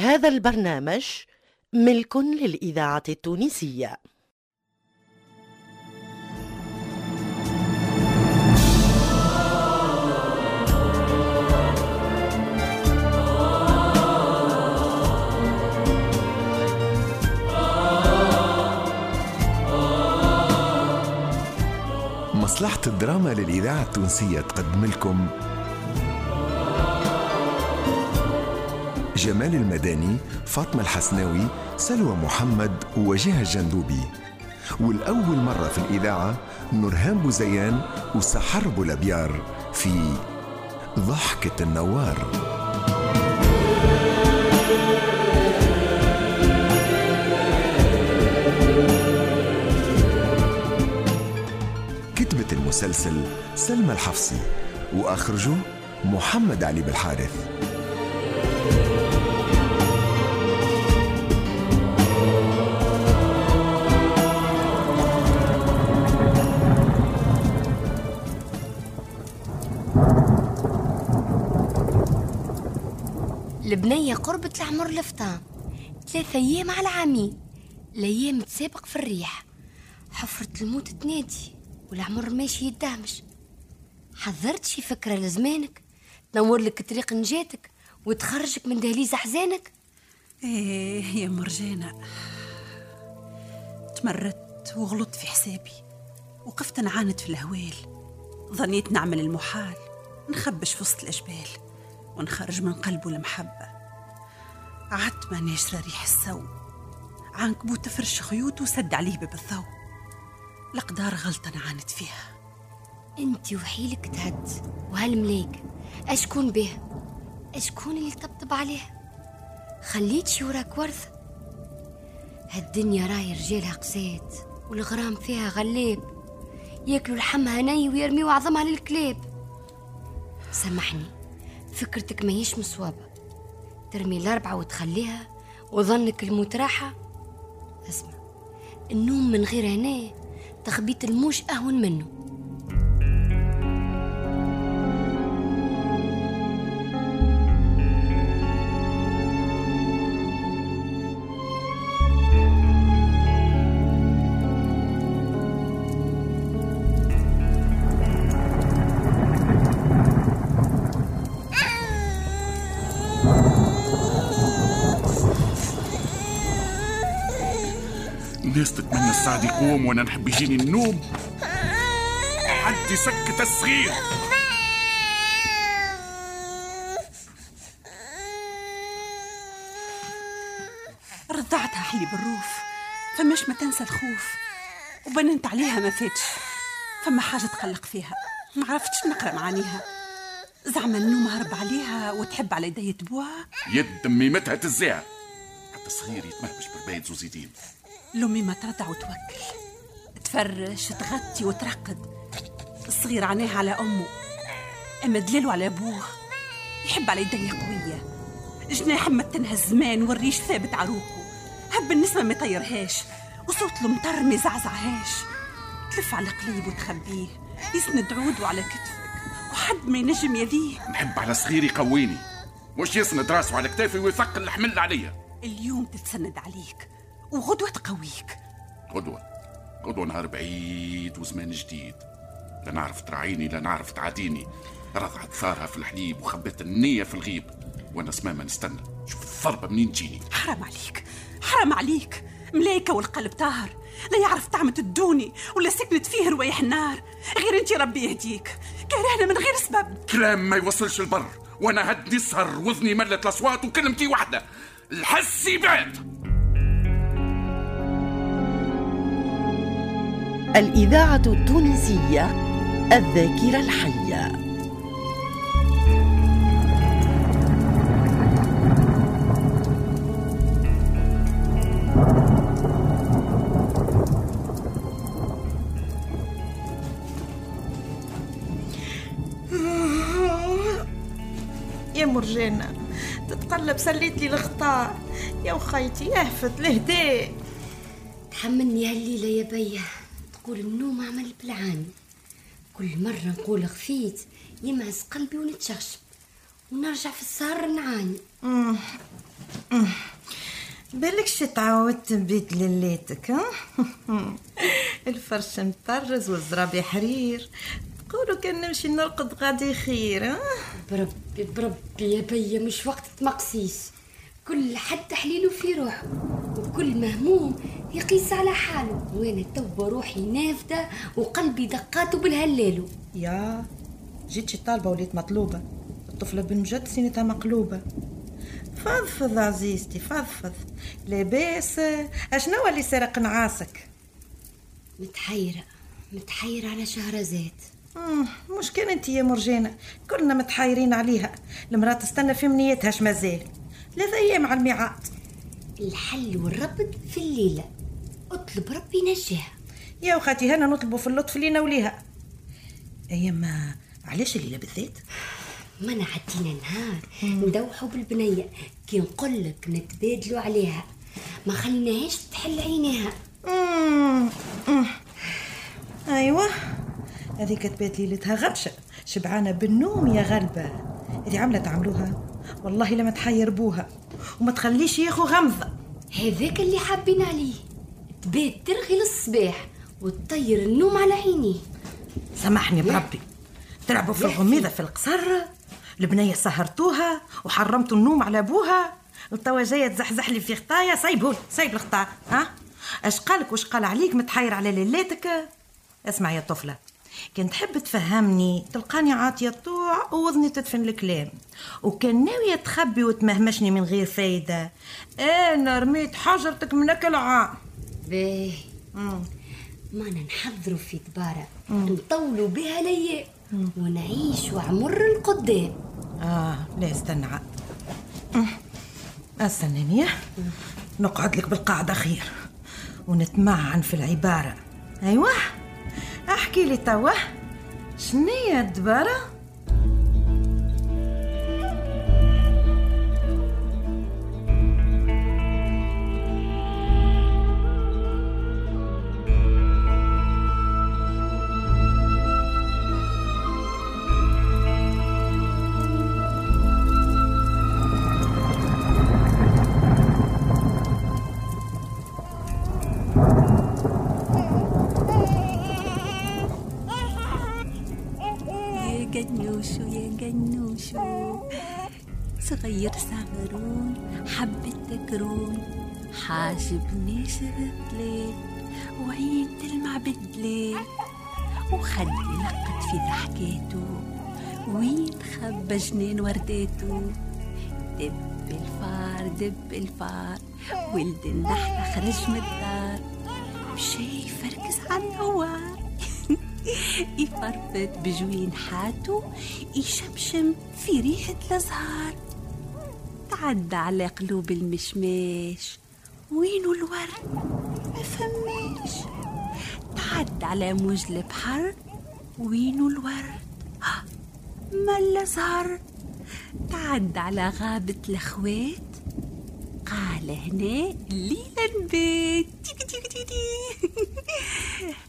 هذا البرنامج ملك للإذاعة التونسية. مصلحة الدراما للإذاعة التونسية تقدم لكم جمال المداني فاطمة الحسناوي سلوى محمد ووجيه الجندوبي والأول مرة في الإذاعة نورهان بوزيان وسحر بولابيار في ضحكة النوار. كتبت المسلسل سلمى الحفصي وأخرجه محمد علي بالحارث. البنية قربت العمر الفطام ثلاثة أيام على عامين الأيام تسابق في الريح. حفرة الموت تنادي والعمر ماشي يدهمش. حضرت شي فكرة لزمانك؟ تنور لك طريق نجاتك وتخرجك من دهليز أحزانك؟ إيه يا مرجانة. تمردت وغلطت في حسابي وقفت نعاند في الهوال. ظنيت نعمل المحال نخبش في وسط الأجبال. ونخرج من قلبه المحبة. عدت ما ناشرة ريح السو عنكبوت تفرش خيوط وسد عليه باب الضوء الأقدار غلطة نعاند فيها. أنت وحيلك تهد وهالملاك أشكون به؟ أشكون اللي طبطب عليه؟ خليت وراك ورثة. هالدنيا راي رجالها قسات والغرام فيها غلاب ياكلوا لحمها ني ويرميوا عظمها للكلاب سامحني. فكرتك ماهيش مصوابة. ترمي الأربعة وتخليها وظنك الموت راحة اسمع النوم من غير هنا تخبيط الموش أهون منه. الناس تتمنى السعد يقوم وأنا نحب يجيني النوم. حد يسكت الصغير رضعتها حليب الروف فماش ما تنسى الخوف وبننت عليها ما فاتش فما حاجة تقلق فيها ما عرفتش نقرأ معانيها. زعما النوم هرب عليها وتحب على يدي تبوها يد ميمتها تزاع حتى صغير يتمهبش برباية زوزيدين لأمي ما ترضع وتوكل تفرش تغطي وترقد. الصغير عينيه على أمه. أما دليله على أبوه. يحب على يديه قوية. جناح متنها الزمان والريش ثابت عروقه. هب النسمة ما يطيرهاش. وصوت المطر ما يزعزعهاش تلف على قليب وتخبيه. يسند عوده على كتفك. وحد ما ينجم يليه. نحب على صغير يقويني. مش يسند راسه على كتافي ويثقل الحمل عليا. اليوم تتسند عليك. وغدوة تقويك. غدوة. غدوة نهار بعيد وزمان جديد. لا نعرف تراعيني لا نعرف تعاديني. رضعت ثارها في الحليب وخبت النية في الغيب. وأنا سمامة نستنى. شوف الضربة منين تجيني. حرام عليك. حرام عليك. ملايكة والقلب طاهر. لا يعرف طعمة الدوني ولا سكنت فيه روايح النار. غير انت ربي يهديك. كرهنا من غير سبب. كلام ما يوصلش البر. وأنا هد نسهر وذني ملت الأصوات وكلمتي واحدة. الحس يبعد. الإذاعة التونسية الذاكرة الحية. يا مرجانة تتقلب سليت لي الخطا يا وخيتي اهفت الهداء تحملني هالليلة يا بيه تقول النوم عمل بالعاني كل مرة نقول خفيت يمعز قلبي ونتشخشب. ونرجع في السهر نعاني بالكش تعودت تبيت ليلاتك ها؟ الفرش مطرز والزرابي حرير قولوا كان نمشي نرقد غادي خير ها؟ بربي بربي يا بيا مش وقت مقسيس كل حد حليله في روحه وكل مهموم يقيس على حاله. وأنا توا روحي نافده وقلبي دقاته بالهلالو يا جيتش طالبة وليت مطلوبة. الطفلة بنجد سنتها مقلوبة. فضفض عزيزتي فضفض. لاباس أشنو اللي سرق نعاسك؟ متحيرة متحيرة على شهرزاد مم، مش كان أنت يا مرجانة. كلنا متحيرين عليها. المرأة تستنى في منيتها مازال ثلاثة أيام على الميعاد الحل والربط في الليلة. اطلب ربي ينجيها. يا وخاتي هنا نطلبوا في اللطف لينا وليها ايما علاش الليلة بالذات؟ ما عدينا نهار ندوحوا بالبنية. كي نقولك نتبادلوا عليها. ما خليناهاش تحل عينيها. أيوه. هذيك تبات ليلتها غبشة شبعانة بالنوم يا غلبة هذه عملة تعملوها؟ والله لما تحير بوها وما تخليش ياخو غمضة. هذاك اللي حابين عليه تبات ترغي للصباح وتطير النوم على عينيه. سامحني بربي. تلعبوا في الغميضة في القصر البنية سهرتوها وحرمتوا النوم على أبوها. وتوا جاية تزحزح لي في خطايا سايبهولي سايب الخطا ها؟ اش قالك واش قال عليك متحير على ليلاتك؟ اسمع يا طفلة كان تحب تفهمني تلقاني عاطية طوع ووذني تدفن الكلام. وكان ناوية تخبي وتمهمشني من غير فايدة. أنا رميت حجرتك من أكل عام. باهي. مانا نحضروا في دبارة نطولوا بها ليا ونعيش وعمر القدام. آه لا استنى. استناني. نقعد لك بالقاعدة خير ونتمعن في العبارة. أيوة. أحكي لي توا. شنية الدبارة؟ حاجب ناشر الطليل وعين تلمع بالدليل وخلي لقت في ضحكاته وين خبى جنين ورداته دب الفار دب الفار. ولد النحلة خرج من الدار. مشي يفركز على النوار يفرفت بجوين حاتو. يشمشم في ريحة الأزهار. تعدى على قلوب المشماش. وينو الورد ما فماش تعدى على موج البحر وينو الورد ها، ما الأزهر تعدى على غابة الأخوات. قال هنا ليلة نبات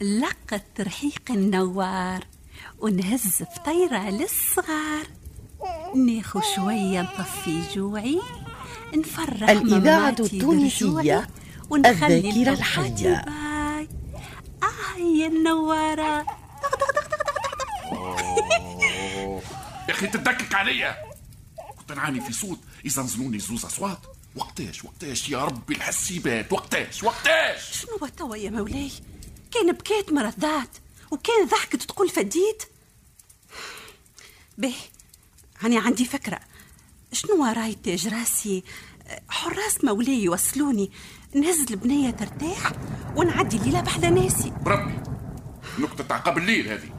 لقت رحيق النوار ونهز فطيرة للصغار. ناخو شوية نطفي جوعي. نفرح الإذاعة التونسية الذاكرة الحية. آه يا النوارة. يا أخي تدكك عليا. كنت نعاني في صوت. يزنزنوني زوز أصوات. وقتاش وقتاش يا ربي الحسيبات. وقتاش وقتاش. شنو توا يا مولاي؟ كان بكيت مرضات وكان ضحكت تقول فديت. به هاني عندي فكرة. شنو راي تاج راسي حراس مولاي يوصلوني. نهز البنية ترتاح ونعدي الليلة بحذا ناسي. بربي نكتة عقب الليل هذه.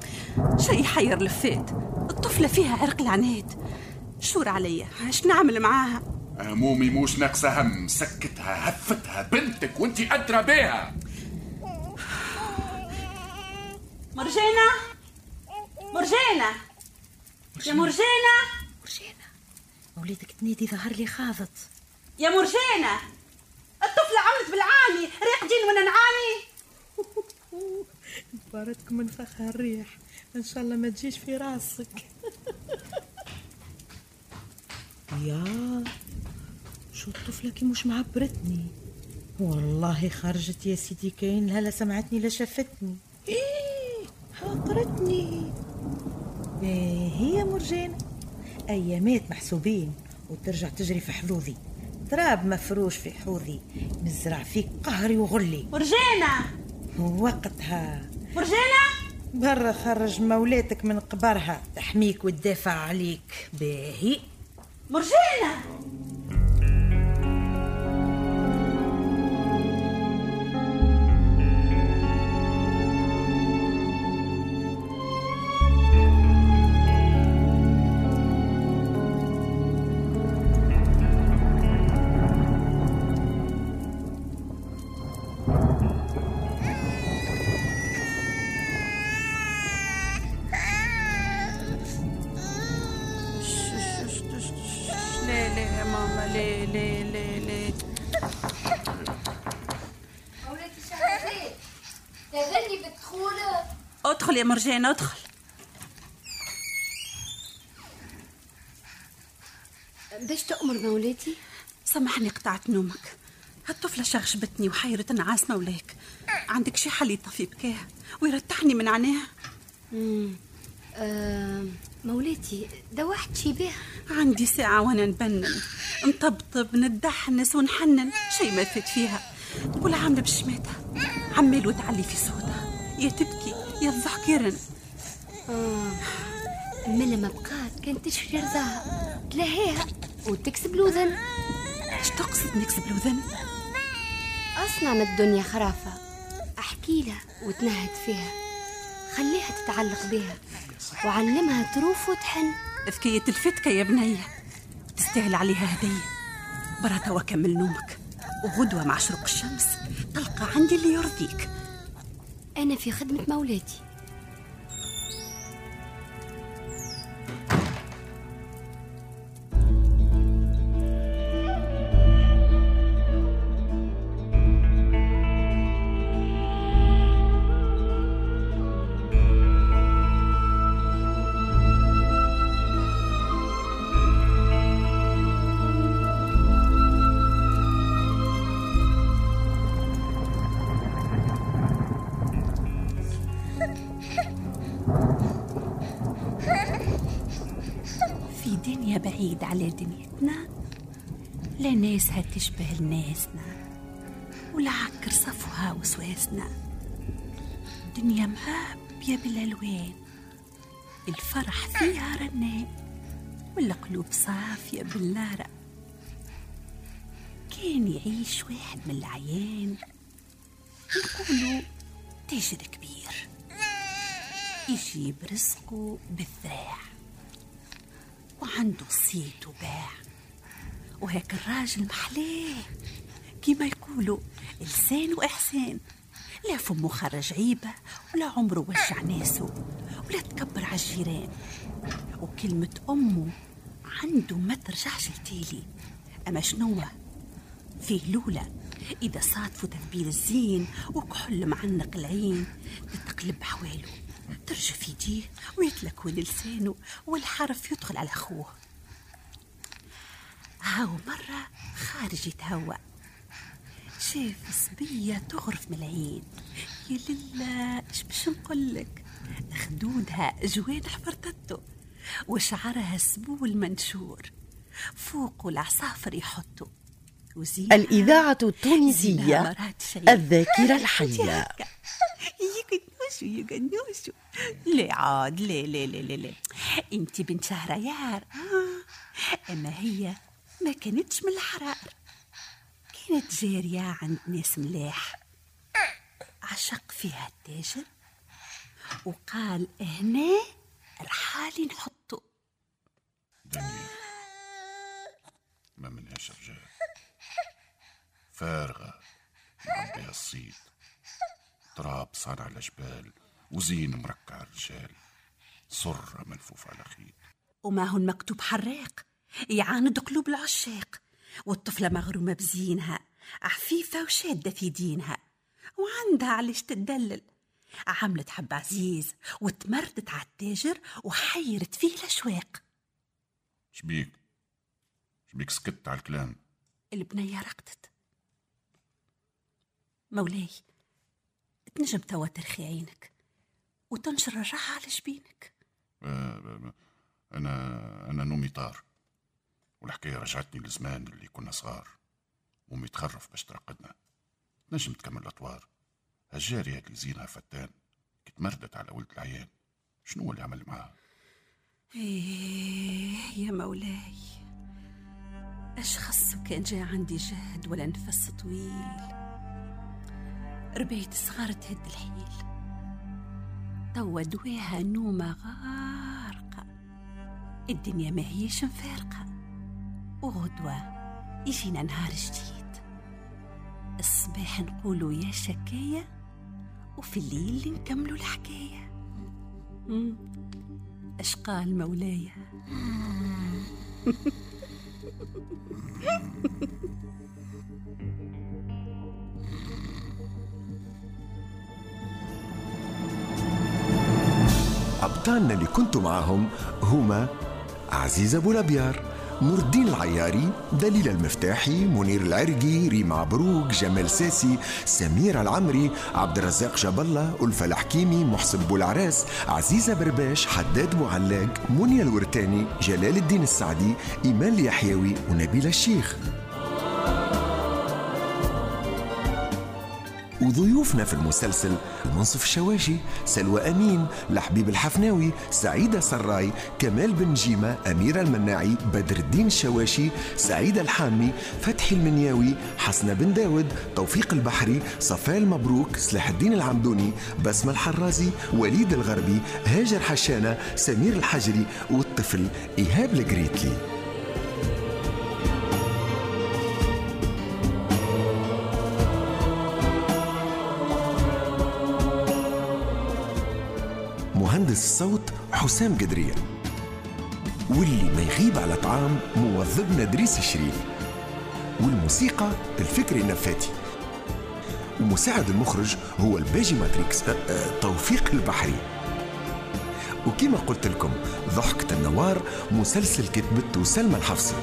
شي حير لفات. الطفلة فيها عرق العناد. شور عليا. اش نعمل معاها؟ همومي موش ناقصة هم. سكتها هفتها. بنتك وانت أدرى بيها. مرجانة؟ مرجانة؟ يا مرجانة؟ وليدك تنادي ظهر لي خاضت. يا مرجانة! الطفلة عملت بالعاني! راقدين وأنا نعاني؟ بارتك من فخها الريح إن شاء الله ما تجيش في راسك. يا شو الطفلة كي مش معبرتني؟ والله خرجت يا سيدي كاين لا لا سمعتني لا شافتني. إيه حاقرتني إيه هي مرجانة. أيامات محسوبين وترجع تجري في حظوظي. تراب مفروش في حوضي نزرع فيك قهري وغلي. مرجانة وقتها مرجانة برا خرج مولاتك من قبرها تحميك وتدافع عليك. باهي. مرجانة ادخل يا مرجانة ادخل. باش تأمر مولاتي؟ سامحني قطعت نومك. هالطفلة شغشبتني وحيرت نعاس مولاك. عندك شي حل يطفي بكاه ويرتحني من عينيها؟ آه مولاتي دوحت شي بها عندي ساعة وأنا نبنن. نطبطب ندحنس ونحنن. شي ما فات فيها. تقول عاملة بشماتها. عمال وتعلي في صوتها. يا تبكي. يا تضحك يرن من لما بقات كانت تشري رضاها تلهيها وتكسب الوذن إيش تقصد نكسب الوذن أصنع من الدنيا خرافة. أحكي لها وتنهد فيها. خليها تتعلق بها. وعلمها تروف وتحن. ذكية الفتكة يا بنية. تستاهل عليها هدية. برا توا كمل نومك. وغدوة مع شروق الشمس. تلقى عندي اللي يرضيك. أنا في خدمة مولاتي. لا ناسها تشبه لناسنا ولا عكر صفوها وسواسنا. دنيا مهابية بالألوان الفرح فيها رنان. والقلوب صافية باللارة كان يعيش واحد من العيان. نقولوا تاجر كبير. يجيب رزقه بالذراع. وعنده صيت وباع. وهيك الراجل محلاه كيما يقولوا لسان وإحسان. لا فمه خرج عيبة ولا عمره وجع ناسه ولا تكبر على الجيران. وكلمة أمه عنده ما ترجعش لتالي. أما شنو؟ فيه لولا إذا صادفوا تذبيل الزين وكحل معنق العين تتقلب حواله ترجف يديه ويتلكون لسانه والحرف يدخل على أخوه. هاو مرة خارج يتهوى شاف صبية تغرف من العين. يا لله اش باش نقولك؟ خدودها جوان حفرتته وشعرها سبول منشور. فوق العصافر وزينها الإذاعة التونسية الذاكرة الحية. يقنوشوا يقنوشوا لا عاد؟ لا لا لا لا لا انت بنت شهريار. آه. أما هي ما كانتش من الحرار كانت جارية عند ناس ملاح. عشق فيها التاجر وقال هنا رحالي نحطه ما منهاش رجال. فارغة. معبيها الصيد. تراب صار على جبال وزين مركع الرجال. صرة ملفوف على خيط. وما هو المكتوب حراق. يعاند قلوب العشاق والطفلة مغرومة بزينها عفيفة وشادة في دينها وعندها علاش تدلل؟ عملت حب عزيز وتمردت على التاجر وحيرت فيه الأشواق. شبيك؟ شبيك سكت على الكلام. البنية رقدت. مولاي تنجم توا ترخي عينك وتنشر الراحة على جبينك آه، أنا أنا نومي طار. والحكاية رجعتني لزمان اللي كنا صغار أمي تخرف باش ترقدنا نجم تكمل الأطوار هالجارية اللي زينها فتان. كي تمردت على ولد العيان. شنو اللي عمل معاها إيه يا مولاي. اش خصو كان جاء عندي جهد ولا نفس طويل. ربيت صغار تهد الحيل. توا دواها نومة غارقة. الدنيا ما هيش مفارقة. وغدوة. يجينا نهار جديد. الصباح نقولوا يا شكاية وفي الليل نكملوا الحكاية. اش قال مولاي؟ أبطالنا اللي كنتوا معاهم هما عزيز أبو الأبيار. نور الدين العياري دليل المفتاحي منير العرقي ريم عبروك جمال ساسي سمير العمري عبد الرزاق جبلة ألفة الحكيمي محسن بولعراس عزيزة برباش حداد معلاق منيا الورتاني جلال الدين السعدي إيمان اليحيوي ونبيل الشيخ. وضيوفنا في المسلسل المنصف الشواشي سلوى أمين لحبيب الحفناوي سعيدة سراي كمال بن جيمة أميرة المناعي بدر الدين الشواشي سعيدة الحامي فتحي المنياوي حسنة بن داود توفيق البحري صفاء المبروك سلاح الدين العمدوني بسمة الحرازي وليد الغربي هاجر حشانة سمير الحجري والطفل إيهاب الجريتلي الصوت حسام قدرية واللي ما يغيب على طعام موظفنا دريس الشريف والموسيقى الفكري النفاتي. ومساعد المخرج هو الباجي ماتريكس. أه، أه، توفيق البحري. وكما قلت لكم ضحكة النوار مسلسل كتبته سلمى الحفصي.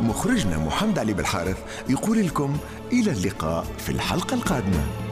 مخرجنا محمد علي بالحارث يقول لكم إلى اللقاء في الحلقة القادمة.